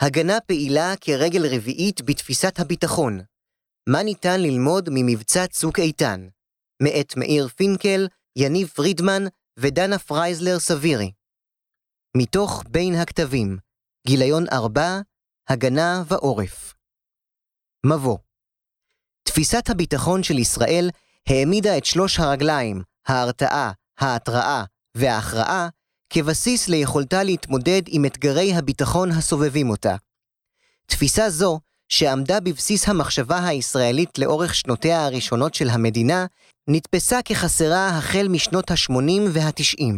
הגנה פעילה כרגל רביעית בתפיסת הביטחון. מה ניתן ללמוד ממבצע צוק איתן? מאת מאיר פינקל, יניב פרידמן ודנה פרייזלר סווירי. מתוך בין הקטבים, גיליון 4, הגנה ועורף. מבוא תפיסת הביטחון של ישראל העמידה את שלוש הרגליים, ההרתעה, ההתראה וההכרעה, כבסיס ליכולתה להתמודד עם אתגרי הביטחון הסובבים אותה. תפיסה זו, שעמדה בבסיס המחשבה הישראלית לאורך שנותיה הראשונות של המדינה, נתפסה כחסרה החל משנות ה-80 וה-90.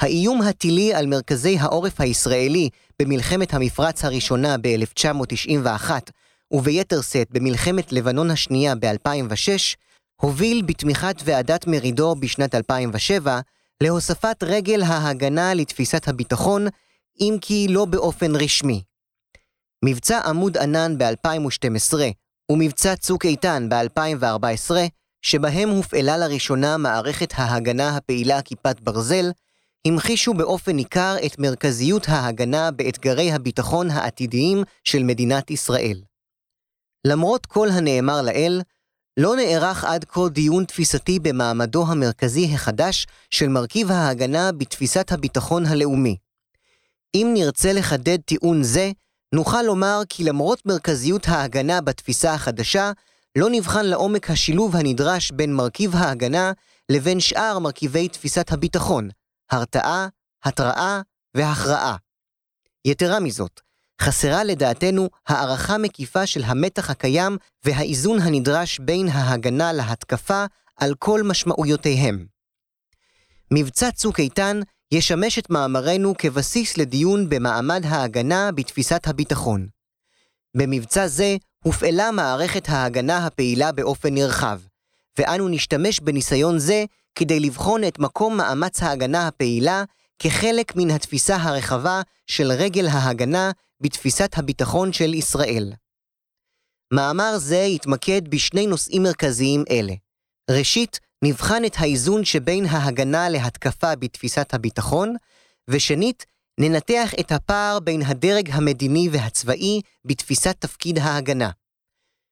האיום הטילי על מרכזי העורף הישראלי במלחמת המפרץ הראשונה ב-1991, וביתר שאת במלחמת לבנון השנייה ב-2006, הוביל בתמיכת ועדת מרידור בשנת 2007 להוספת רגל ההגנה לתפיסת הביטחון, אם כי לא באופן רשמי. מבצע עמוד ענן ב-2012 ומבצע צוק איתן ב-2014, שבהם הופעלה לראשונה מערכת ההגנה הפעילה כיפת ברזל, המחישו באופן ניכר את מרכזיות ההגנה באתגרי הביטחון העתידיים של מדינת ישראל. למרות כל הנאמר לעיל, לא נערך עד כה דיון תפיסתי במעמדו המרכזי החדש של מרכיב ההגנה בתפיסת הביטחון הלאומי. אם נרצה לחדד טיעון זה, נוכל לומר כי למרות מרכזיות ההגנה בתפיסה החדשה, לא נבחן לעומק השילוב הנדרש בין מרכיב ההגנה לבין שאר מרכיבי תפיסת הביטחון, הרתעה, התראה והכרעה. יתרה מזאת, חסרה לדעתנו הערכה מקיפה של המתח הקיים והאיזון הנדרש בין ההגנה להתקפה על כל משמעויותיהם. מבצע צוק איתן ישמש את מאמרנו כבסיס לדיון במעמד ההגנה בתפיסת הביטחון. במבצע זה הופעלה מערכת ההגנה הפעילה באופן נרחב, ואנו נשתמש בניסיון זה כדי לבחון את מקום מאמץ ההגנה הפעילה כחלק מן התפיסה הרחבה של רגל ההגנה בתפיסת הביטחון של ישראל. מאמר זה יתמקד בשני נושאים מרכזיים אלה. ראשית, נבחן את האיזון שבין ההגנה להתקפה בתפיסת הביטחון, ושנית, ננתח את הפער בין הדרג המדיני והצבאי בתפיסת תפקיד ההגנה.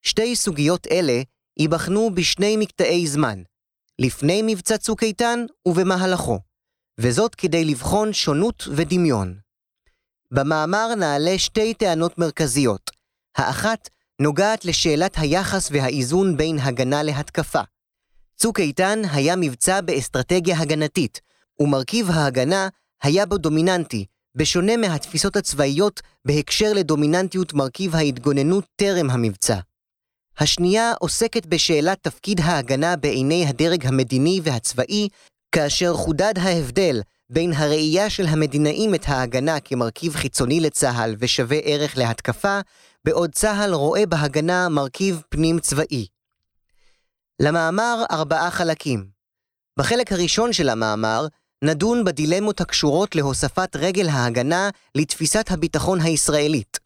שתי סוגיות אלה ייבחנו בשני מקטעי זמן, לפני מבצע צוק איתן ובמהלכו, וזאת כדי לבחון שונות ודמיון. במאמר נעלה שתי טענות מרכזיות. האחת נוגעת לשאלת היחס והאיזון בין הגנה להתקפה. צוק איתן היה מבצע באסטרטגיה הגנתית, ומרכיב ההגנה היה בו דומיננטי, בשונה מהתפיסות הצבאיות בהקשר לדומיננטיות מרכיב ההתגוננות טרם המבצע. השנייה עוסקת בשאלת תפקיד ההגנה בעיני הדרג המדיני והצבאי, כאשר חודד ההבדל בין הראייה של המדינאים את ההגנה כמרכיב חיצוני לצה"ל ושווה ערך להתקפה, בעוד צה"ל רואה בהגנה מרכיב פנים צבאי. למאמר ארבעה חלקים. בחלק הראשון של המאמר נדון בדילמות הקשורות להוספת רגל ההגנה לתפיסת הביטחון הישראלית.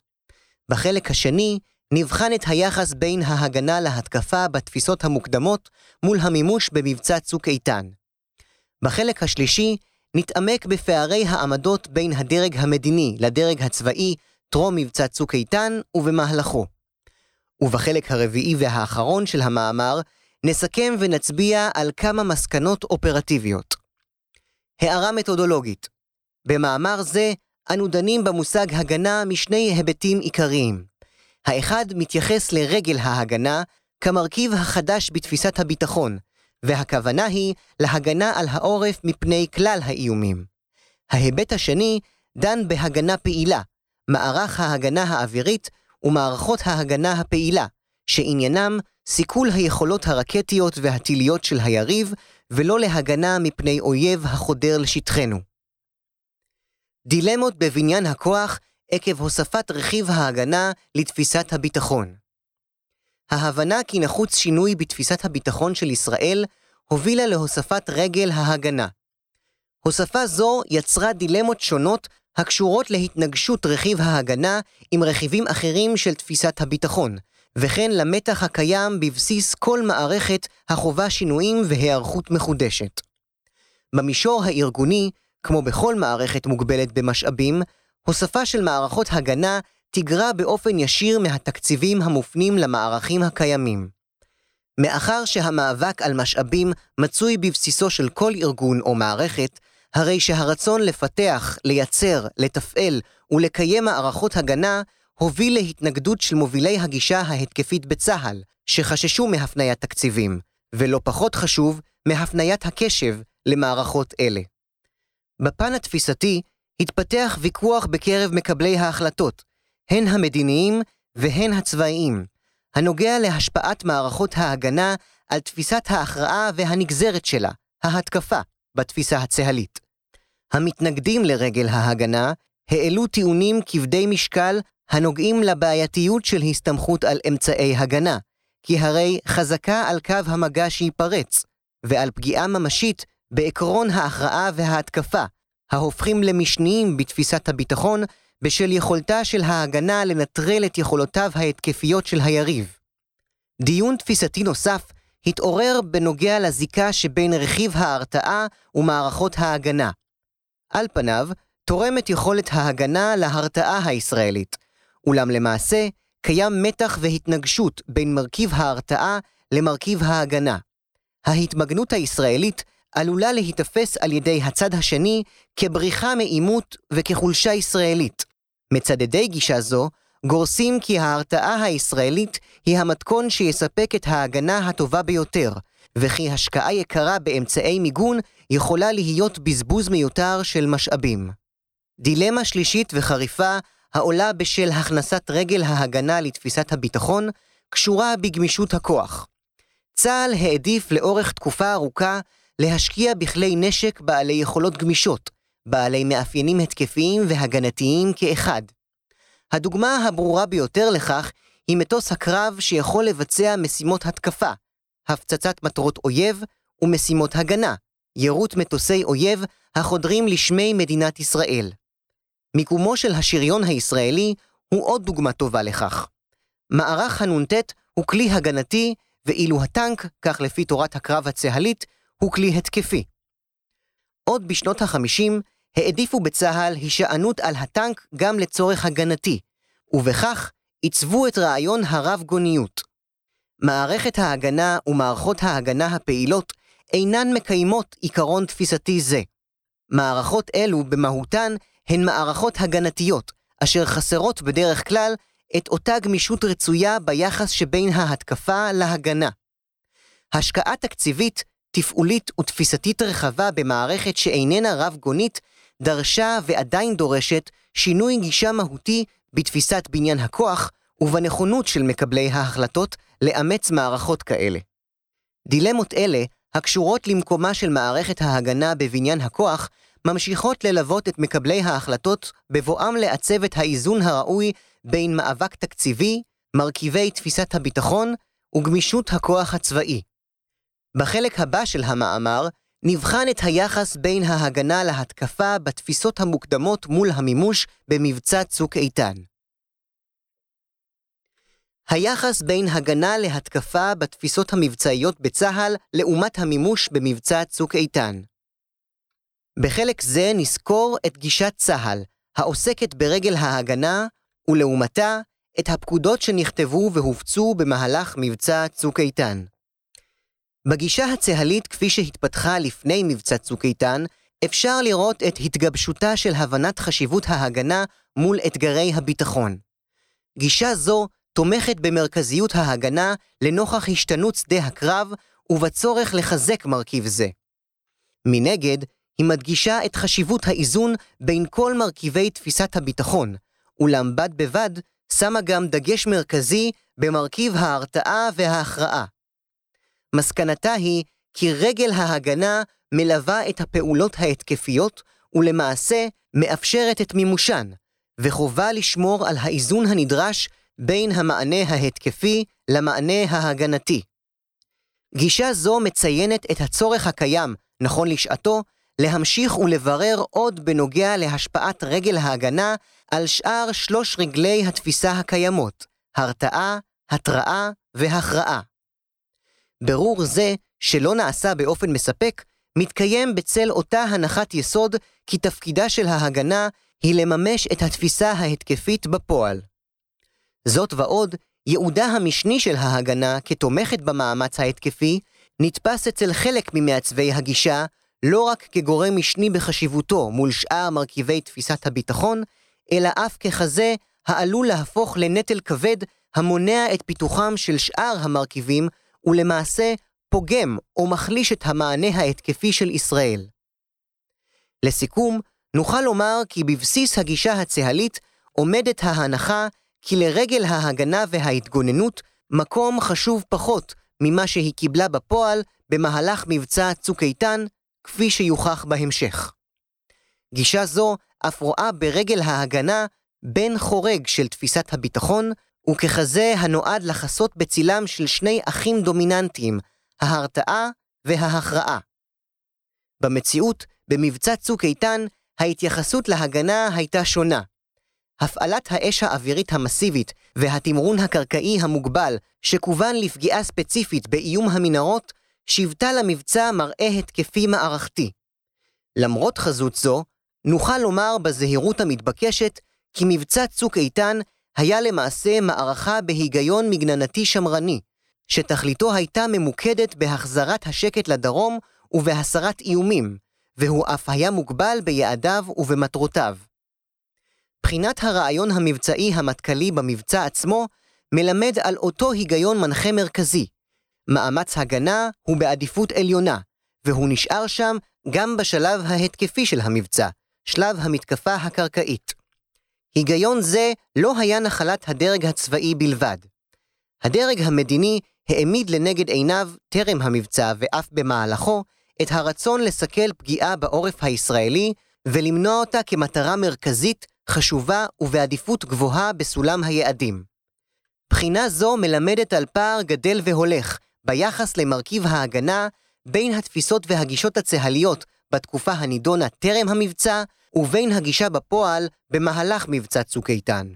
בחלק השני נבחן את היחס בין ההגנה להתקפה בתפיסות המוקדמות מול המימוש במבצע צוק איתן. בחלק השלישי נתעמק בפערי העמדות בין הדרג המדיני לדרג הצבאי טרום מבצע צוק איתן ובמהלכו. ובחלק הרביעי והאחרון של המאמר נסכם ונצביע על כמה מסקנות אופרטיביות. הערה מתודולוגית במאמר זה אנו דנים במושג הגנה משני היבטים עיקריים. האחד מתייחס לרגל ההגנה כמרכיב החדש בתפיסת הביטחון, והכוונה היא להגנה על העורף מפני כלל האיומים. ההיבט השני דן בהגנה פעילה, מערך ההגנה האווירית ומערכות ההגנה הפעילה, שעניינם סיכול היכולות הרקטיות והטיליות של היריב, ולא להגנה מפני אויב החודר לשטחנו. דילמות בבניין הכוח עקב הוספת רכיב ההגנה לתפיסת הביטחון. ההבנה כי נחוץ שינוי בתפיסת הביטחון של ישראל הובילה להוספת רגל ההגנה. הוספה זו יצרה דילמות שונות הקשורות להתנגשות רכיב ההגנה עם רכיבים אחרים של תפיסת הביטחון, וכן למתח הקיים בבסיס כל מערכת החובה שינויים והיערכות מחודשת. במישור הארגוני, כמו בכל מערכת מוגבלת במשאבים, הוספה של מערכות הגנה תגרע באופן ישיר מהתקציבים המופנים למערכים הקיימים. מאחר שהמאבק על משאבים מצוי בבסיסו של כל ארגון או מערכת, הרי שהרצון לפתח, לייצר, לתפעל ולקיים מערכות הגנה הוביל להתנגדות של מובילי הגישה ההתקפית בצה"ל, שחששו מהפניית תקציבים, ולא פחות חשוב, מהפניית הקשב למערכות אלה. בפן התפיסתי, התפתח ויכוח בקרב מקבלי ההחלטות, הן המדיניים והן הצבאיים, הנוגע להשפעת מערכות ההגנה על תפיסת ההכרעה והנגזרת שלה, ההתקפה, בתפיסה הצה"לית. המתנגדים לרגל ההגנה העלו טיעונים כבדי משקל הנוגעים לבעייתיות של הסתמכות על אמצעי הגנה, כי הרי חזקה על קו המגע שייפרץ, ועל פגיעה ממשית בעקרון ההכרעה וההתקפה, ההופכים למשניים בתפיסת הביטחון בשל יכולתה של ההגנה לנטרל את יכולותיו ההתקפיות של היריב. דיון תפיסתי נוסף התעורר בנוגע לזיקה שבין רכיב ההרתעה ומערכות ההגנה. על פניו, תורמת יכולת ההגנה להרתעה הישראלית, אולם למעשה, קיים מתח והתנגשות בין מרכיב ההרתעה למרכיב ההגנה. ההתמגנות הישראלית עלולה להיתפס על ידי הצד השני כבריחה מעימות וכחולשה ישראלית. מצדדי גישה זו גורסים כי ההרתעה הישראלית היא המתכון שיספק את ההגנה הטובה ביותר, וכי השקעה יקרה באמצעי מיגון יכולה להיות בזבוז מיותר של משאבים. דילמה שלישית וחריפה העולה בשל הכנסת רגל ההגנה לתפיסת הביטחון, קשורה בגמישות הכוח. צה"ל העדיף לאורך תקופה ארוכה להשקיע בכלי נשק בעלי יכולות גמישות, בעלי מאפיינים התקפיים והגנתיים כאחד. הדוגמה הברורה ביותר לכך היא מטוס הקרב שיכול לבצע משימות התקפה, הפצצת מטרות אויב ומשימות הגנה, יירוט מטוסי אויב החודרים לשמי מדינת ישראל. מיקומו של השריון הישראלי הוא עוד דוגמה טובה לכך. מערך הנ"ט הוא כלי הגנתי, ואילו הטנק, כך לפי תורת הקרב הצה"לית, הוא כלי התקפי. עוד בשנות ה-50 העדיפו בצה"ל הישענות על הטנק גם לצורך הגנתי, ובכך עיצבו את רעיון הרב-גוניות. מערכת ההגנה ומערכות ההגנה הפעילות אינן מקיימות עיקרון תפיסתי זה. מערכות אלו במהותן הן מערכות הגנתיות, אשר חסרות בדרך כלל את אותה גמישות רצויה ביחס שבין ההתקפה להגנה. השקעה תקציבית, תפעולית ותפיסתית רחבה במערכת שאיננה רב-גונית, דרשה ועדיין דורשת שינוי גישה מהותי בתפיסת בניין הכוח ובנכונות של מקבלי ההחלטות לאמץ מערכות כאלה. דילמות אלה, הקשורות למקומה של מערכת ההגנה בבניין הכוח, ממשיכות ללוות את מקבלי ההחלטות בבואם לעצב את האיזון הראוי בין מאבק תקציבי, מרכיבי תפיסת הביטחון וגמישות הכוח הצבאי. בחלק הבא של המאמר נבחן את היחס בין ההגנה להתקפה בתפיסות המוקדמות מול המימוש במבצע צוק איתן. היחס בין הגנה להתקפה בתפיסות המבצעיות בצה"ל לעומת המימוש במבצע צוק איתן. בחלק זה נסקור את גישת צה"ל, העוסקת ברגל ההגנה, ולעומתה, את הפקודות שנכתבו והופצו במהלך מבצע צוק איתן. בגישה הצה"לית כפי שהתפתחה לפני מבצע צוק איתן, אפשר לראות את התגבשותה של הבנת חשיבות ההגנה מול אתגרי הביטחון. גישה זו תומכת במרכזיות ההגנה לנוכח השתנות שדה הקרב ובצורך לחזק מרכיב זה. מנגד, היא מדגישה את חשיבות האיזון בין כל מרכיבי תפיסת הביטחון, אולם בד בבד שמה גם דגש מרכזי במרכיב ההרתעה וההכרעה. מסקנתה היא כי רגל ההגנה מלווה את הפעולות ההתקפיות ולמעשה מאפשרת את מימושן, וחובה לשמור על האיזון הנדרש בין המענה ההתקפי למענה ההגנתי. גישה זו מציינת את הצורך הקיים, נכון לשעתו, להמשיך ולברר עוד בנוגע להשפעת רגל ההגנה על שאר שלוש רגלי התפיסה הקיימות, הרתעה, התראה והכרעה. ברור זה, שלא נעשה באופן מספק, מתקיים בצל אותה הנחת יסוד כי תפקידה של ההגנה היא לממש את התפיסה ההתקפית בפועל. זאת ועוד, ייעודה המשני של ההגנה כתומכת במאמץ ההתקפי, נתפס אצל חלק ממעצבי הגישה לא רק כגורם משני בחשיבותו מול שאר מרכיבי תפיסת הביטחון, אלא אף ככזה העלול להפוך לנטל כבד המונע את פיתוחם של שאר המרכיבים, ולמעשה פוגם או מחליש את המענה ההתקפי של ישראל. לסיכום, נוכל לומר כי בבסיס הגישה הצהלית עומדת ההנחה כי לרגל ההגנה וההתגוננות מקום חשוב פחות ממה שהיא קיבלה בפועל במהלך מבצע צוק איתן, כפי שיוכח בהמשך. גישה זו אף רואה ברגל ההגנה בן חורג של תפיסת הביטחון, וככזה הנועד לחסות בצילם של שני אחים דומיננטיים, ההרתעה וההכרעה. במציאות, במבצע צוק איתן, ההתייחסות להגנה הייתה שונה. הפעלת האש האווירית המסיבית והתמרון הקרקעי המוגבל, שכוון לפגיעה ספציפית באיום המנהרות, שיוותה למבצע מראה התקפי מערכתי. למרות חזות זו, נוכל לומר בזהירות המתבקשת כי מבצע צוק איתן היה למעשה מערכה בהיגיון מגננתי שמרני, שתכליתו הייתה ממוקדת בהחזרת השקט לדרום ובהסרת איומים, והוא אף היה מוגבל ביעדיו ובמטרותיו. בחינת הרעיון המבצעי המטכ"לי במבצע עצמו מלמד על אותו היגיון מנחה מרכזי. מאמץ הגנה הוא בעדיפות עליונה, והוא נשאר שם גם בשלב ההתקפי של המבצע, שלב המתקפה הקרקעית. היגיון זה לא היה נחלת הדרג הצבאי בלבד. הדרג המדיני העמיד לנגד עיניו, טרם המבצע ואף במהלכו, את הרצון לסכל פגיעה בעורף הישראלי ולמנוע אותה כמטרה מרכזית, חשובה ובעדיפות גבוהה בסולם היעדים. בחינה זו מלמדת על פער גדל והולך ביחס למרכיב ההגנה בין התפיסות והגישות הצהליות בתקופה הנידונה טרם המבצע, ובין הגישה בפועל במהלך מבצע צוק איתן.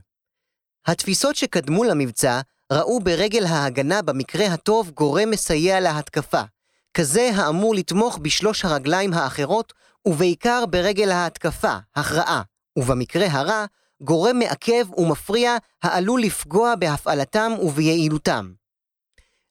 התפיסות שקדמו למבצע ראו ברגל ההגנה במקרה הטוב גורם מסייע להתקפה, כזה האמור לתמוך בשלוש הרגליים האחרות, ובעיקר ברגל ההתקפה, הכרעה, ובמקרה הרע, גורם מעכב ומפריע העלול לפגוע בהפעלתם וביעילותם.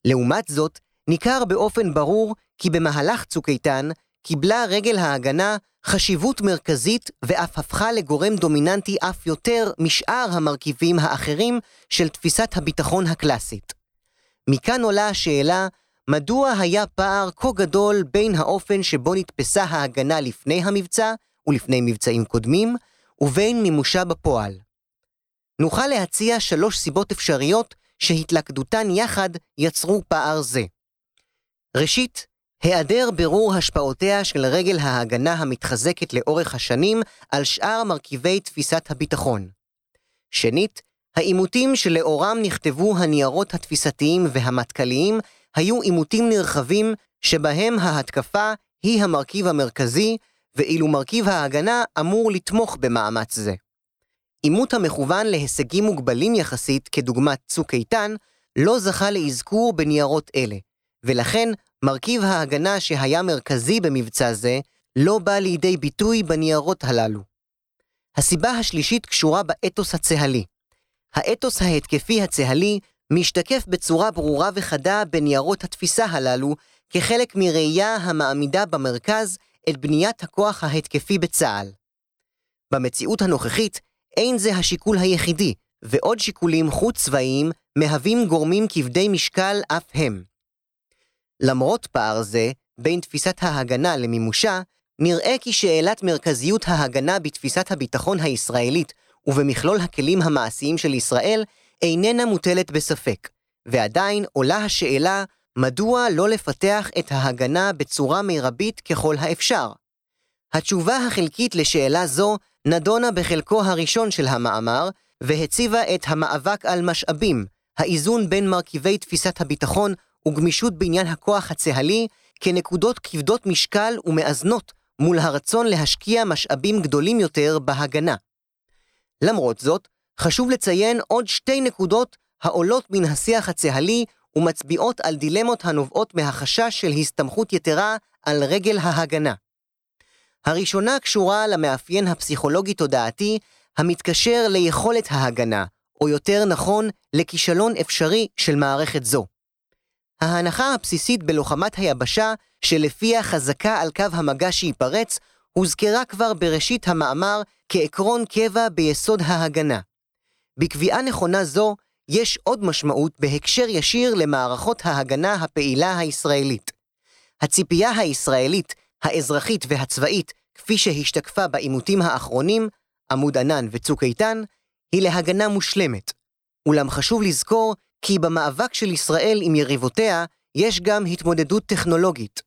לעומת זאת, ניכר באופן ברור כי במהלך צוק איתן קיבלה רגל ההגנה חשיבות מרכזית ואף הפכה לגורם דומיננטי אף יותר משאר המרכיבים האחרים של תפיסת הביטחון הקלאסית. מכאן עולה השאלה, מדוע היה פער כה גדול בין האופן שבו נתפסה ההגנה לפני המבצע ולפני מבצעים קודמים, ובין מימושה בפועל. נוכל להציע שלוש סיבות אפשריות שהתלכדותן יחד יצרו פער זה. ראשית, היעדר בירור השפעותיה של רגל ההגנה המתחזקת לאורך השנים על שאר מרכיבי תפיסת הביטחון. שנית, העימותים שלאורם נכתבו הניירות התפיסתיים והמטכ"ליים היו עימותים נרחבים שבהם ההתקפה היא המרכיב המרכזי, ואילו מרכיב ההגנה אמור לתמוך במאמץ זה. עימות המכוון להישגים מוגבלים יחסית, כדוגמת צוק איתן, לא זכה לאזכור בניירות אלה, ולכן מרכיב ההגנה שהיה מרכזי במבצע זה, לא בא לידי ביטוי בניירות הללו. הסיבה השלישית קשורה באתוס הצהלי. האתוס ההתקפי הצהלי משתקף בצורה ברורה וחדה בניירות התפיסה הללו, כחלק מראייה המעמידה במרכז את בניית הכוח ההתקפי בצה"ל. במציאות הנוכחית, אין זה השיקול היחידי, ועוד שיקולים חוץ-צבאיים מהווים גורמים כבדי משקל אף הם. למרות פער זה, בין תפיסת ההגנה למימושה, נראה כי שאלת מרכזיות ההגנה בתפיסת הביטחון הישראלית ובמכלול הכלים המעשיים של ישראל איננה מוטלת בספק, ועדיין עולה השאלה מדוע לא לפתח את ההגנה בצורה מרבית ככל האפשר. התשובה החלקית לשאלה זו נדונה בחלקו הראשון של המאמר, והציבה את המאבק על משאבים, האיזון בין מרכיבי תפיסת הביטחון וגמישות בעניין הכוח הצה"לי כנקודות כבדות משקל ומאזנות מול הרצון להשקיע משאבים גדולים יותר בהגנה. למרות זאת, חשוב לציין עוד שתי נקודות העולות מן השיח הצה"לי ומצביעות על דילמות הנובעות מהחשש של הסתמכות יתרה על רגל ההגנה. הראשונה קשורה למאפיין הפסיכולוגי-תודעתי המתקשר ליכולת ההגנה, או יותר נכון, לכישלון אפשרי של מערכת זו. ההנחה הבסיסית בלוחמת היבשה, שלפיה חזקה על קו המגע שייפרץ, הוזכרה כבר בראשית המאמר כעקרון קבע ביסוד ההגנה. בקביעה נכונה זו, יש עוד משמעות בהקשר ישיר למערכות ההגנה הפעילה הישראלית. הציפייה הישראלית, האזרחית והצבאית, כפי שהשתקפה בעימותים האחרונים, עמוד ענן וצוק איתן, היא להגנה מושלמת. אולם חשוב לזכור כי במאבק של ישראל עם יריבותיה, יש גם התמודדות טכנולוגית.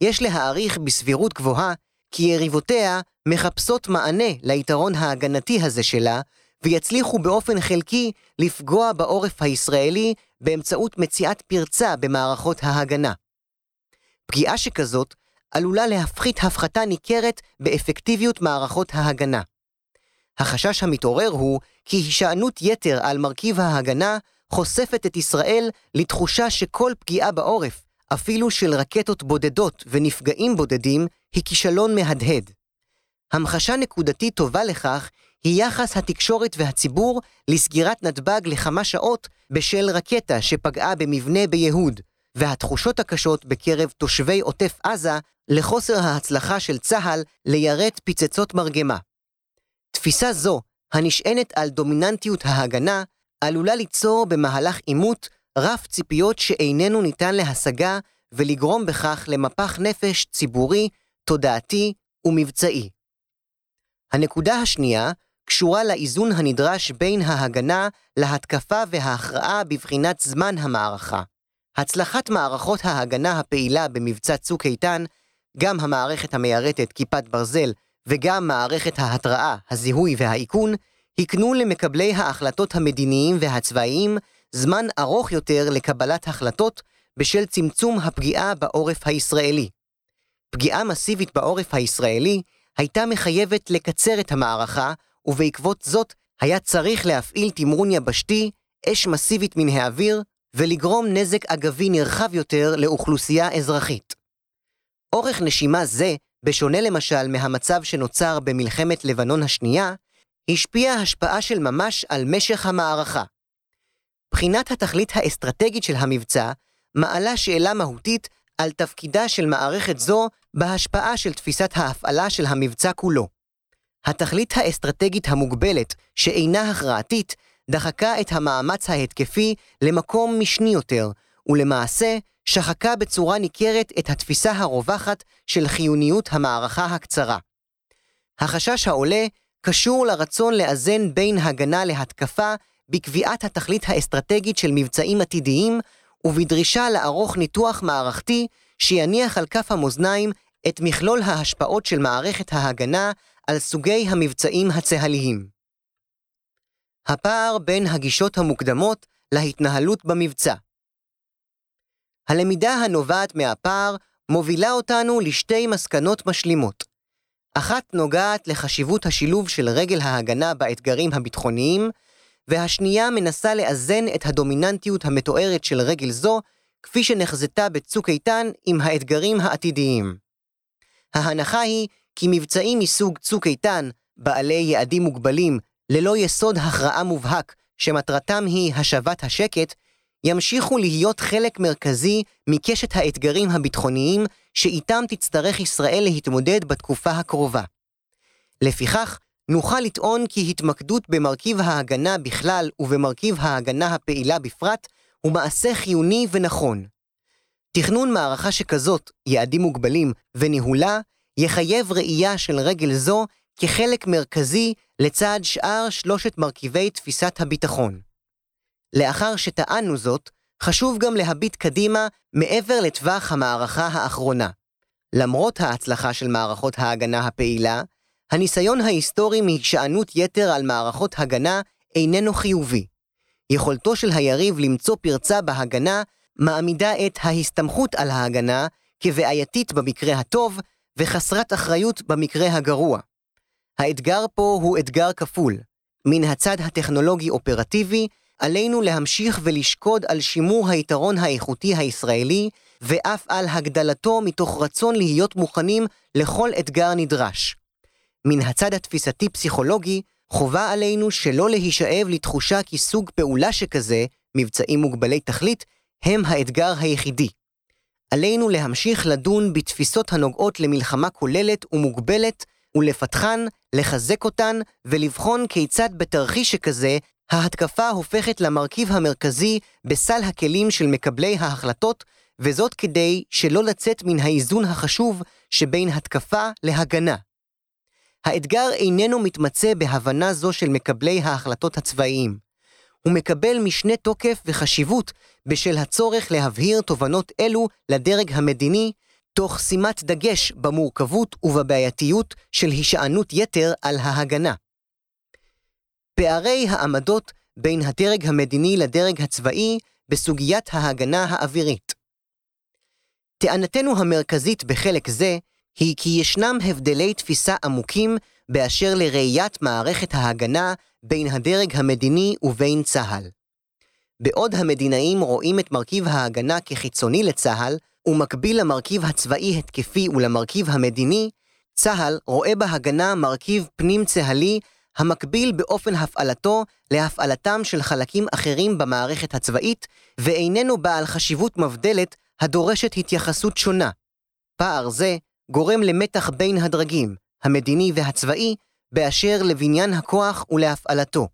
יש להעריך בסבירות גבוהה כי יריבותיה מחפשות מענה ליתרון ההגנתי הזה שלה, ויצליחו באופן חלקי לפגוע בעורף הישראלי באמצעות מציאת פרצה במערכות ההגנה. פגיעה שכזאת עלולה להפחית הפחתה ניכרת באפקטיביות מערכות ההגנה. החשש המתעורר הוא כי הישענות יתר על מרכיב ההגנה חושפת את ישראל לתחושה שכל פגיעה בעורף, אפילו של רקטות בודדות ונפגעים בודדים, היא כישלון מהדהד. המחשה נקודתית טובה לכך היא יחס התקשורת והציבור לסגירת נתב"ג לכמה שעות בשל רקטה שפגעה במבנה ביהוד, והתחושות הקשות בקרב תושבי עוטף עזה לחוסר ההצלחה של צה"ל ליירט פצצות מרגמה. תפיסה זו, הנשענת על דומיננטיות ההגנה, עלולה ליצור במהלך עימות רף ציפיות שאיננו ניתן להשגה ולגרום בכך למפח נפש ציבורי, תודעתי ומבצעי. הנקודה השנייה קשורה לאיזון הנדרש בין ההגנה להתקפה וההכרעה בבחינת זמן המערכה. הצלחת מערכות ההגנה הפעילה במבצע צוק איתן, גם המערכת המיירטת כיפת ברזל וגם מערכת ההתראה, הזיהוי והאיכון, הקנו למקבלי ההחלטות המדיניים והצבאיים זמן ארוך יותר לקבלת החלטות בשל צמצום הפגיעה בעורף הישראלי. פגיעה מסיבית בעורף הישראלי הייתה מחייבת לקצר את המערכה, ובעקבות זאת היה צריך להפעיל תמרון יבשתי, אש מסיבית מן האוויר, ולגרום נזק אגבי נרחב יותר לאוכלוסייה אזרחית. אורך נשימה זה, בשונה למשל מהמצב שנוצר במלחמת לבנון השנייה, השפיע השפעה של ממש על משך המערכה. בחינת התכלית האסטרטגית של המבצע מעלה שאלה מהותית על תפקידה של מערכת זו בהשפעה של תפיסת ההפעלה של המבצע כולו. התכלית האסטרטגית המוגבלת, שאינה הכרעתית, דחקה את המאמץ ההתקפי למקום משני יותר, ולמעשה שחקה בצורה ניכרת את התפיסה הרווחת של חיוניות המערכה הקצרה. החשש העולה קשור לרצון לאזן בין הגנה להתקפה בקביעת התכלית האסטרטגית של מבצעים עתידיים, ובדרישה לערוך ניתוח מערכתי שיניח על כף המאזניים את מכלול ההשפעות של מערכת ההגנה על סוגי המבצעים הצה"ליים. הפער בין הגישות המוקדמות להתנהלות במבצע. הלמידה הנובעת מהפער מובילה אותנו לשתי מסקנות משלימות. אחת נוגעת לחשיבות השילוב של רגל ההגנה באתגרים הביטחוניים, והשנייה מנסה לאזן את הדומיננטיות המתוארת של רגל זו, כפי שנחזתה בצוק איתן עם האתגרים העתידיים. ההנחה היא כי מבצעים מסוג צוק איתן, בעלי יעדים מוגבלים, ללא יסוד הכרעה מובהק, שמטרתם היא השבת השקט, ימשיכו להיות חלק מרכזי מקשת האתגרים הביטחוניים שאיתם תצטרך ישראל להתמודד בתקופה הקרובה. לפיכך, נוכל לטעון כי התמקדות במרכיב ההגנה בכלל ובמרכיב ההגנה הפעילה בפרט הוא מעשה חיוני ונכון. תכנון מערכה שכזאת, יעדים מוגבלים וניהולה, יחייב ראייה של רגל זו כחלק מרכזי לצד שאר שלושת מרכיבי תפיסת הביטחון. לאחר שטענו זאת, חשוב גם להביט קדימה מעבר לטווח המערכה האחרונה. למרות ההצלחה של מערכות ההגנה הפעילה, הניסיון ההיסטורי מהישענות יתר על מערכות הגנה איננו חיובי. יכולתו של היריב למצוא פרצה בהגנה מעמידה את ההסתמכות על ההגנה כבעייתית במקרה הטוב וחסרת אחריות במקרה הגרוע. האתגר פה הוא אתגר כפול. מן הצד הטכנולוגי-אופרטיבי, עלינו להמשיך ולשקוד על שימור היתרון האיכותי הישראלי, ואף על הגדלתו מתוך רצון להיות מוכנים לכל אתגר נדרש. מן הצד התפיסתי-פסיכולוגי, חובה עלינו שלא להישאב לתחושה כי סוג פעולה שכזה, מבצעים מוגבלי תכלית, הם האתגר היחידי. עלינו להמשיך לדון בתפיסות הנוגעות למלחמה כוללת ומוגבלת, ולפתחן, לחזק אותן, ולבחון כיצד בתרחיש שכזה, ההתקפה הופכת למרכיב המרכזי בסל הכלים של מקבלי ההחלטות, וזאת כדי שלא לצאת מן האיזון החשוב שבין התקפה להגנה. האתגר איננו מתמצא בהבנה זו של מקבלי ההחלטות הצבאיים. הוא מקבל משנה תוקף וחשיבות בשל הצורך להבהיר תובנות אלו לדרג המדיני, תוך שימת דגש במורכבות ובבעייתיות של הישענות יתר על ההגנה. פערי העמדות בין הדרג המדיני לדרג הצבאי בסוגיית ההגנה האווירית. טענתנו המרכזית בחלק זה היא כי ישנם הבדלי תפיסה עמוקים באשר לראיית מערכת ההגנה בין הדרג המדיני ובין צה"ל. בעוד המדינאים רואים את מרכיב ההגנה כחיצוני לצה"ל, ומקביל למרכיב הצבאי-התקפי ולמרכיב המדיני, צה"ל רואה בהגנה מרכיב פנים-צה"לי המקביל באופן הפעלתו להפעלתם של חלקים אחרים במערכת הצבאית, ואיננו בעל חשיבות מבדלת הדורשת התייחסות שונה. פער זה גורם למתח בין הדרגים, המדיני והצבאי, באשר לבניין הכוח ולהפעלתו.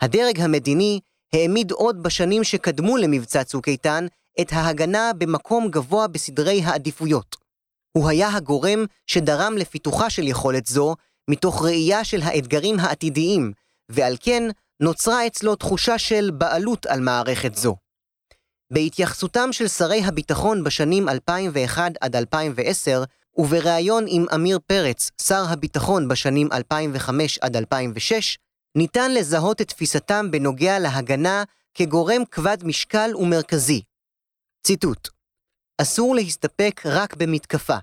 הדרג המדיני העמיד עוד בשנים שקדמו למבצע צוק איתן את ההגנה במקום גבוה בסדרי העדיפויות. הוא היה הגורם שדרם לפיתוחה של יכולת זו מתוך ראייה של האתגרים העתידיים, ועל כן נוצרה אצלו תחושה של בעלות על מערכת זו. בהתייחסותם של שרי הביטחון בשנים 2001 עד 2010, ובריאיון עם אמיר פרץ, שר הביטחון בשנים 2005 עד 2006, ניתן לזהות את תפיסתם בנוגע להגנה כגורם כבד משקל ומרכזי. ציטוט: אסור להסתפק רק במתקפה,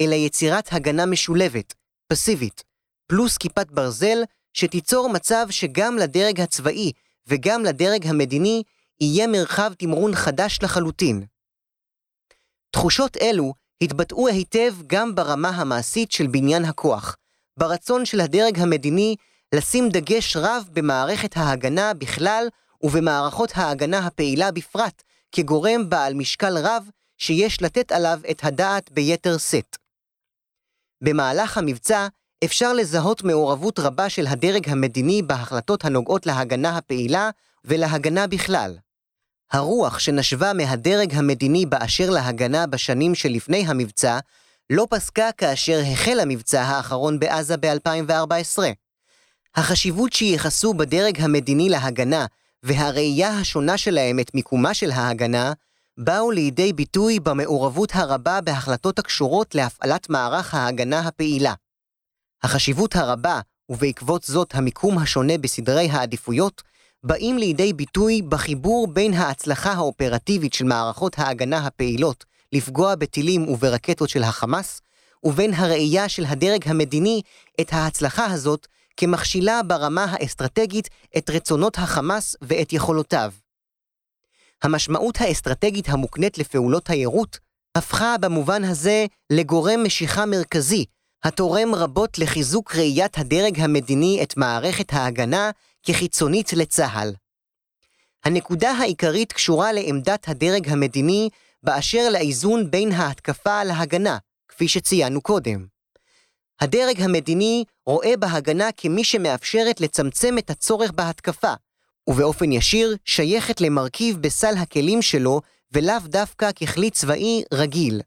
אלא יצירת הגנה משולבת, פסיבית, פלוס כיפת ברזל, שתיצור מצב שגם לדרג הצבאי וגם לדרג המדיני יהיה מרחב תמרון חדש לחלוטין. תחושות אלו התבטאו היטב גם ברמה המעשית של בניין הכוח, ברצון של הדרג המדיני לשים דגש רב במערכת ההגנה בכלל ובמערכות ההגנה הפעילה בפרט, כגורם בעל משקל רב שיש לתת עליו את הדעת ביתר שאת. במהלך המבצע אפשר לזהות מעורבות רבה של הדרג המדיני בהחלטות הנוגעות להגנה הפעילה ולהגנה בכלל. הרוח שנשבה מהדרג המדיני באשר להגנה בשנים שלפני המבצע, לא פסקה כאשר החל המבצע האחרון בעזה ב-2014. החשיבות שייחסו בדרג המדיני להגנה והראייה השונה שלהם את מיקומה של ההגנה, באו לידי ביטוי במעורבות הרבה בהחלטות הקשורות להפעלת מערך ההגנה הפעילה. החשיבות הרבה, ובעקבות זאת המיקום השונה בסדרי העדיפויות, באים לידי ביטוי בחיבור בין ההצלחה האופרטיבית של מערכות ההגנה הפעילות לפגוע בטילים וברקטות של החמאס, ובין הראייה של הדרג המדיני את ההצלחה הזאת כמכשילה ברמה האסטרטגית את רצונות החמאס ואת יכולותיו. המשמעות האסטרטגית המוקנית לפעולות היירוט הפכה במובן הזה לגורם משיכה מרכזי, התורם רבות לחיזוק ראיית הדרג המדיני את מערכת ההגנה כחיצונית לצה"ל. הנקודה העיקרית קשורה לעמדת הדרג המדיני באשר לאיזון בין ההתקפה להגנה, כפי שציינו קודם. הדרג המדיני רואה בהגנה כמי שמאפשרת לצמצם את הצורך בהתקפה, ובאופן ישיר שייכת למרכיב בסל הכלים שלו ולאו דווקא ככלי צבאי רגיל.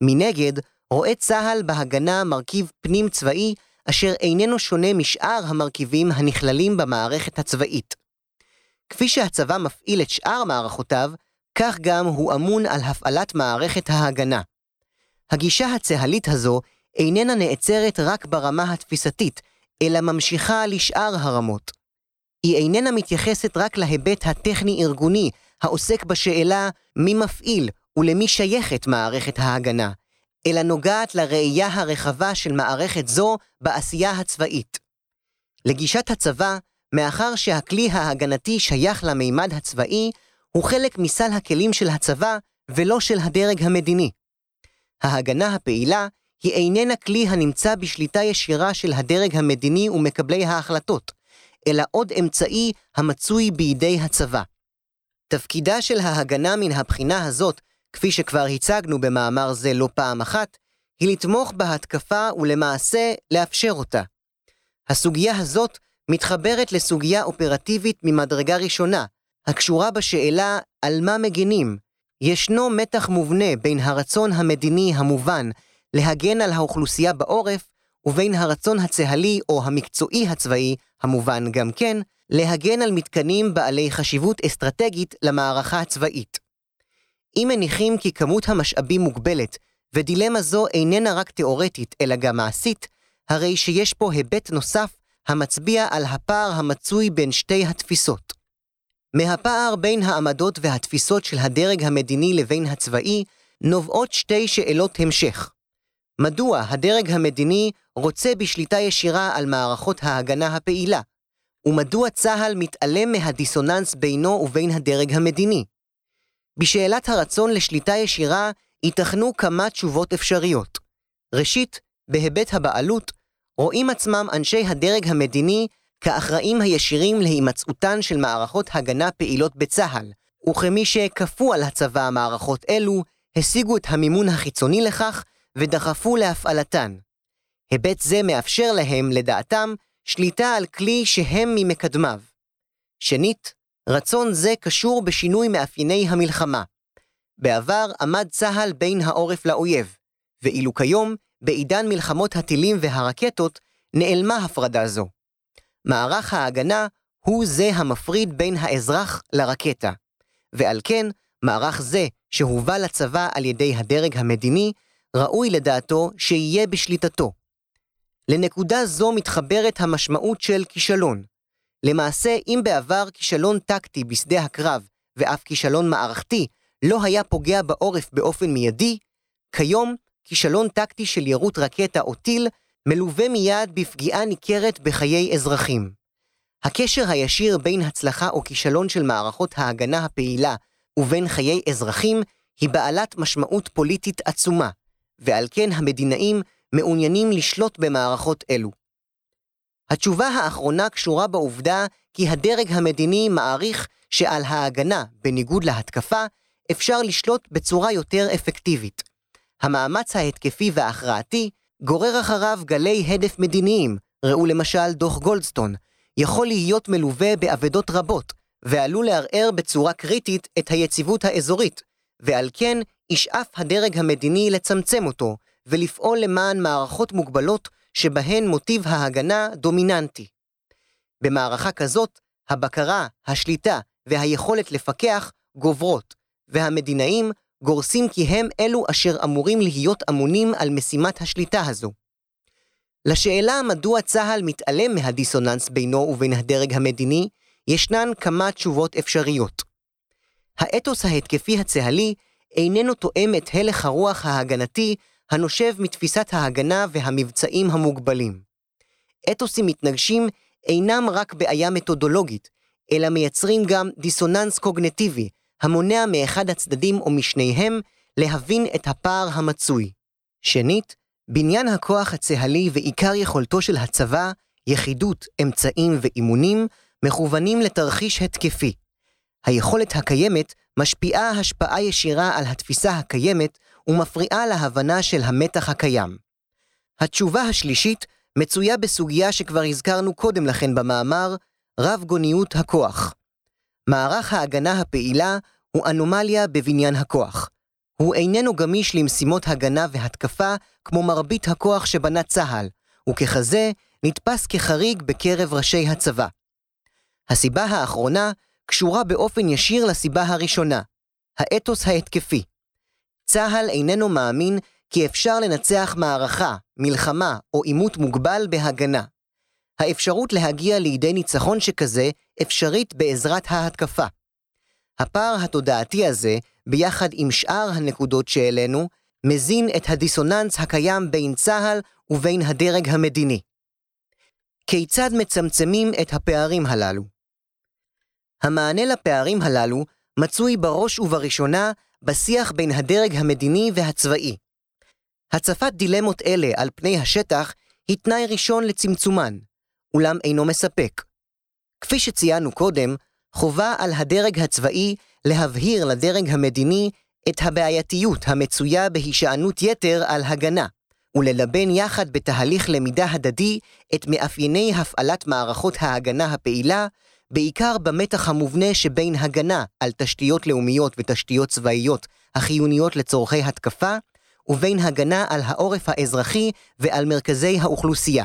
מנגד, רואה צה"ל בהגנה מרכיב פנים צבאי אשר איננו שונה משאר המרכיבים הנכללים במערכת הצבאית. כפי שהצבא מפעיל את שאר מערכותיו, כך גם הוא אמון על הפעלת מערכת ההגנה. הגישה הצה"לית הזו איננה נעצרת רק ברמה התפיסתית, אלא ממשיכה לשאר הרמות. היא איננה מתייחסת רק להיבט הטכני-ארגוני, העוסק בשאלה מי מפעיל ולמי שייכת מערכת ההגנה, אלא נוגעת לראייה הרחבה של מערכת זו בעשייה הצבאית. לגישת הצבא, מאחר שהכלי ההגנתי שייך למימד הצבאי, הוא חלק מסל הכלים של הצבא ולא של הדרג המדיני. ההגנה הפעילה היא איננה כלי הנמצא בשליטה ישירה של הדרג המדיני ומקבלי ההחלטות, אלא עוד אמצעי המצוי בידי הצבא. תפקידה של ההגנה מן הבחינה הזאת, כפי שכבר הצגנו במאמר זה לא פעם אחת, היא לתמוך בהתקפה ולמעשה לאפשר אותה. הסוגיה הזאת מתחברת לסוגיה אופרטיבית ממדרגה ראשונה, הקשורה בשאלה על מה מגינים. ישנו מתח מובנה בין הרצון המדיני המובן להגן על האוכלוסייה בעורף, ובין הרצון הצהלי או המקצועי הצבאי, המובן גם כן, להגן על מתקנים בעלי חשיבות אסטרטגית למערכה הצבאית. אם מניחים כי כמות המשאבים מוגבלת, ודילמה זו איננה רק תאורטית אלא גם מעשית, הרי שיש פה היבט נוסף המצביע על הפער המצוי בין שתי התפיסות. מהפער בין העמדות והתפיסות של הדרג המדיני לבין הצבאי, נובעות שתי שאלות המשך. מדוע הדרג המדיני רוצה בשליטה ישירה על מערכות ההגנה הפעילה? ומדוע צה"ל מתעלם מהדיסוננס בינו ובין הדרג המדיני? בשאלת הרצון לשליטה ישירה ייתכנו כמה תשובות אפשריות. ראשית, בהיבט הבעלות, רואים עצמם אנשי הדרג המדיני כאחראים הישירים להימצאותן של מערכות הגנה פעילות בצה"ל, וכמי שכפו על הצבא מערכות אלו, השיגו את המימון החיצוני לכך ודחפו להפעלתן. היבט זה מאפשר להם, לדעתם, שליטה על כלי שהם ממקדמיו. שנית, רצון זה קשור בשינוי מאפייני המלחמה. בעבר עמד צה"ל בין העורף לאויב, ואילו כיום, בעידן מלחמות הטילים והרקטות, נעלמה הפרדה זו. מערך ההגנה הוא זה המפריד בין האזרח לרקטה, ועל כן, מערך זה, שהובא לצבא על ידי הדרג המדיני, ראוי לדעתו שיהיה בשליטתו. לנקודה זו מתחברת המשמעות של כישלון. למעשה, אם בעבר כישלון טקטי בשדה הקרב, ואף כישלון מערכתי, לא היה פוגע בעורף באופן מיידי, כיום כישלון טקטי של יירוט רקטה או טיל מלווה מיד בפגיעה ניכרת בחיי אזרחים. הקשר הישיר בין הצלחה או כישלון של מערכות ההגנה הפעילה ובין חיי אזרחים היא בעלת משמעות פוליטית עצומה, ועל כן המדינאים מעוניינים לשלוט במערכות אלו. התשובה האחרונה קשורה בעובדה כי הדרג המדיני מעריך שעל ההגנה, בניגוד להתקפה, אפשר לשלוט בצורה יותר אפקטיבית. המאמץ ההתקפי וההכרעתי גורר אחריו גלי הדף מדיניים, ראו למשל דוח גולדסטון, יכול להיות מלווה באבדות רבות, ועלול לערער בצורה קריטית את היציבות האזורית, ועל כן ישאף הדרג המדיני לצמצם אותו, ולפעול למען מערכות מוגבלות שבהן מוטיב ההגנה דומיננטי. במערכה כזאת, הבקרה, השליטה והיכולת לפקח גוברות, והמדינאים גורסים כי הם אלו אשר אמורים להיות אמונים על משימת השליטה הזו. לשאלה מדוע צה"ל מתעלם מהדיסוננס בינו ובין הדרג המדיני, ישנן כמה תשובות אפשריות. האתוס ההתקפי הצה"לי איננו תואם את הלך הרוח ההגנתי הנושב מתפיסת ההגנה והמבצעים המוגבלים. אתוסים מתנגשים אינם רק בעיה מתודולוגית, אלא מייצרים גם דיסוננס קוגנטיבי, המונע מאחד הצדדים או משניהם להבין את הפער המצוי. שנית, בניין הכוח הצה"לי ועיקר יכולתו של הצבא, יחידות, אמצעים ואימונים, מכוונים לתרחיש התקפי. היכולת הקיימת משפיעה השפעה ישירה על התפיסה הקיימת ומפריעה להבנה של המתח הקיים. התשובה השלישית מצויה בסוגיה שכבר הזכרנו קודם לכן במאמר, רב גוניות הכוח. מערך ההגנה הפעילה הוא אנומליה בבניין הכוח. הוא איננו גמיש למשימות הגנה והתקפה כמו מרבית הכוח שבנה צה"ל, וככזה נתפס כחריג בקרב ראשי הצבא. הסיבה האחרונה קשורה באופן ישיר לסיבה הראשונה, האתוס ההתקפי. צה"ל איננו מאמין כי אפשר לנצח מערכה, מלחמה או עימות מוגבל בהגנה. האפשרות להגיע לידי ניצחון שכזה אפשרית בעזרת ההתקפה. הפער התודעתי הזה, ביחד עם שאר הנקודות שהעלינו, מזין את הדיסוננס הקיים בין צה"ל ובין הדרג המדיני. כיצד מצמצמים את הפערים הללו? המענה לפערים הללו מצוי בראש ובראשונה בשיח בין הדרג המדיני והצבאי. הצפת דילמות אלה על פני השטח היא תנאי ראשון לצמצומן, אולם אינו מספק. כפי שציינו קודם, חובה על הדרג הצבאי להבהיר לדרג המדיני את הבעייתיות המצויה בהישענות יתר על הגנה, וללבן יחד בתהליך למידה הדדי את מאפייני הפעלת מערכות ההגנה הפעילה, בעיקר במתח המובנה שבין הגנה על תשתיות לאומיות ותשתיות צבאיות החיוניות לצורכי התקפה, ובין הגנה על העורף האזרחי ועל מרכזי האוכלוסייה.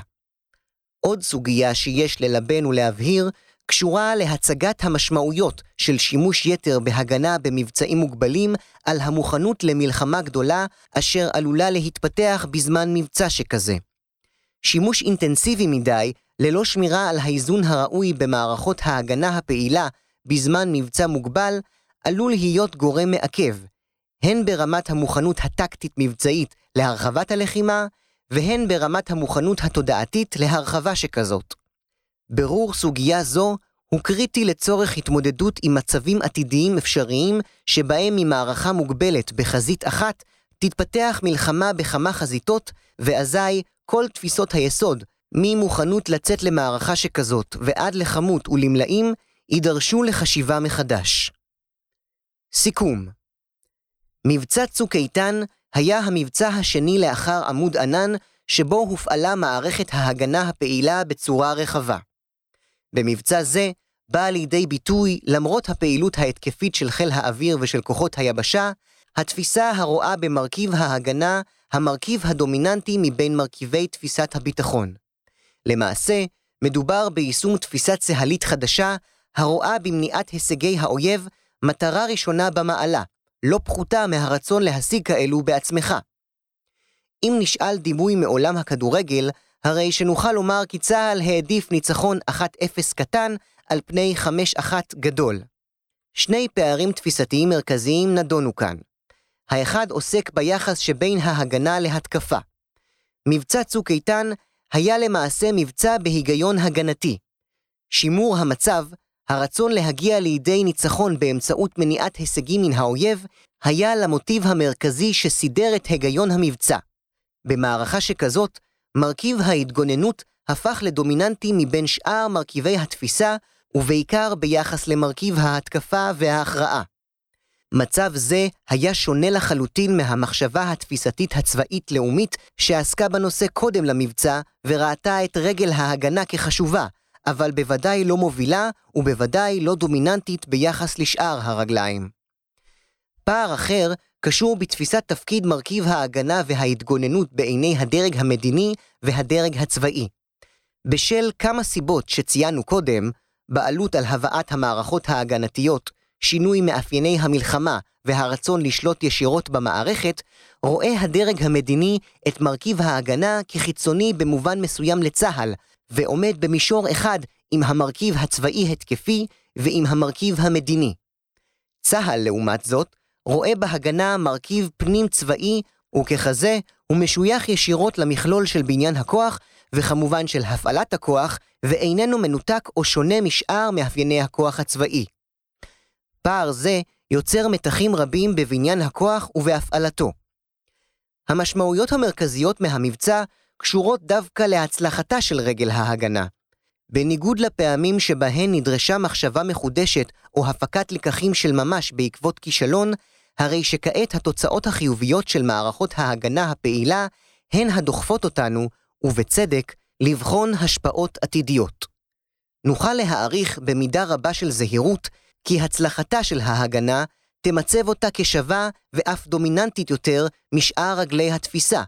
עוד סוגיה שיש ללבן ולהבהיר קשורה להצגת המשמעויות של שימוש יתר בהגנה במבצעים מוגבלים על המוכנות למלחמה גדולה אשר עלולה להתפתח בזמן מבצע שכזה. שימוש אינטנסיבי מדי, ללא שמירה על האיזון הראוי במערכות ההגנה הפעילה בזמן מבצע מוגבל, עלול להיות גורם מעכב, הן ברמת המוכנות הטקטית-מבצעית להרחבת הלחימה, והן ברמת המוכנות התודעתית להרחבה שכזאת. ברור סוגיה זו הוא קריטי לצורך התמודדות עם מצבים עתידיים אפשריים שבהם ממערכה מוגבלת בחזית אחת תתפתח מלחמה בכמה חזיתות, ואזי כל תפיסות היסוד, ממוכנות לצאת למערכה שכזאת ועד לכמות ולמלאים, יידרשו לחשיבה מחדש. סיכום מבצע צוק איתן היה המבצע השני לאחר עמוד ענן, שבו הופעלה מערכת ההגנה הפעילה בצורה רחבה. במבצע זה באה לידי ביטוי, למרות הפעילות ההתקפית של חיל האוויר ושל כוחות היבשה, התפיסה הרואה במרכיב ההגנה המרכיב הדומיננטי מבין מרכיבי תפיסת הביטחון. למעשה, מדובר ביישום תפיסה צהלית חדשה, הרואה במניעת הישגי האויב מטרה ראשונה במעלה, לא פחותה מהרצון להשיג כאלו בעצמך. אם נשאל דימוי מעולם הכדורגל, הרי שנוכל לומר כי צה"ל העדיף ניצחון 1-0 קטן על פני 5-1 גדול. שני פערים תפיסתיים מרכזיים נדונו כאן. האחד עוסק ביחס שבין ההגנה להתקפה. מבצע צוק איתן היה למעשה מבצע בהיגיון הגנתי. שימור המצב, הרצון להגיע לידי ניצחון באמצעות מניעת הישגים מן האויב, היה למוטיב המרכזי שסידר את היגיון המבצע. במערכה שכזאת, מרכיב ההתגוננות הפך לדומיננטי מבין שאר מרכיבי התפיסה, ובעיקר ביחס למרכיב ההתקפה וההכרעה. מצב זה היה שונה לחלוטין מהמחשבה התפיסתית הצבאית-לאומית שעסקה בנושא קודם למבצע וראתה את רגל ההגנה כחשובה, אבל בוודאי לא מובילה ובוודאי לא דומיננטית ביחס לשאר הרגליים. פער אחר קשור בתפיסת תפקיד מרכיב ההגנה וההתגוננות בעיני הדרג המדיני והדרג הצבאי. בשל כמה סיבות שציינו קודם, בעלות על הבאת המערכות ההגנתיות, שינוי מאפייני המלחמה והרצון לשלוט ישירות במערכת, רואה הדרג המדיני את מרכיב ההגנה כחיצוני במובן מסוים לצה"ל, ועומד במישור אחד עם המרכיב הצבאי-התקפי ועם המרכיב המדיני. צה"ל, לעומת זאת, רואה בהגנה מרכיב פנים צבאי, וככזה הוא משוייך ישירות למכלול של בניין הכוח, וכמובן של הפעלת הכוח, ואיננו מנותק או שונה משאר מאפייני הכוח הצבאי. פער זה יוצר מתחים רבים בבניין הכוח ובהפעלתו. המשמעויות המרכזיות מהמבצע קשורות דווקא להצלחתה של רגל ההגנה. בניגוד לפעמים שבהן נדרשה מחשבה מחודשת או הפקת לקחים של ממש בעקבות כישלון, הרי שכעת התוצאות החיוביות של מערכות ההגנה הפעילה הן הדוחפות אותנו, ובצדק, לבחון השפעות עתידיות. נוכל להעריך במידה רבה של זהירות כי הצלחתה של ההגנה תמצב אותה כשווה ואף דומיננטית יותר משאר רגלי התפיסה,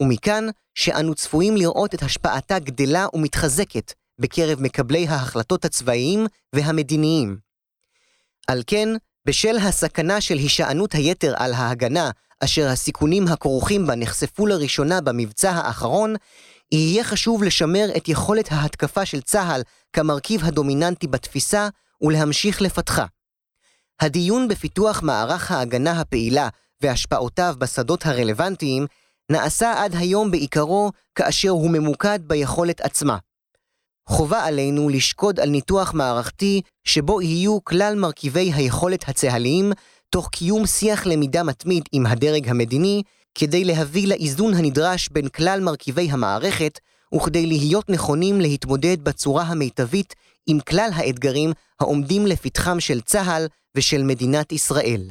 ומכאן שאנו צפויים לראות את השפעתה גדלה ומתחזקת בקרב מקבלי ההחלטות הצבאיים והמדיניים. על כן, בשל הסכנה של הישענות היתר על ההגנה, אשר הסיכונים הכרוכים בה נחשפו לראשונה במבצע האחרון, יהיה חשוב לשמר את יכולת ההתקפה של צה"ל כמרכיב הדומיננטי בתפיסה ולהמשיך לפתחה. הדיון בפיתוח מערך ההגנה הפעילה והשפעותיו בשדות הרלוונטיים נעשה עד היום בעיקרו כאשר הוא ממוקד ביכולת עצמה. חובה עלינו לשקוד על ניתוח מערכתי שבו יהיו כלל מרכיבי היכולת הצה"ליים, תוך קיום שיח למידה מתמיד עם הדרג המדיני, כדי להביא לאיזון הנדרש בין כלל מרכיבי המערכת, וכדי להיות נכונים להתמודד בצורה המיטבית עם כלל האתגרים העומדים לפתחם של צה"ל ושל מדינת ישראל.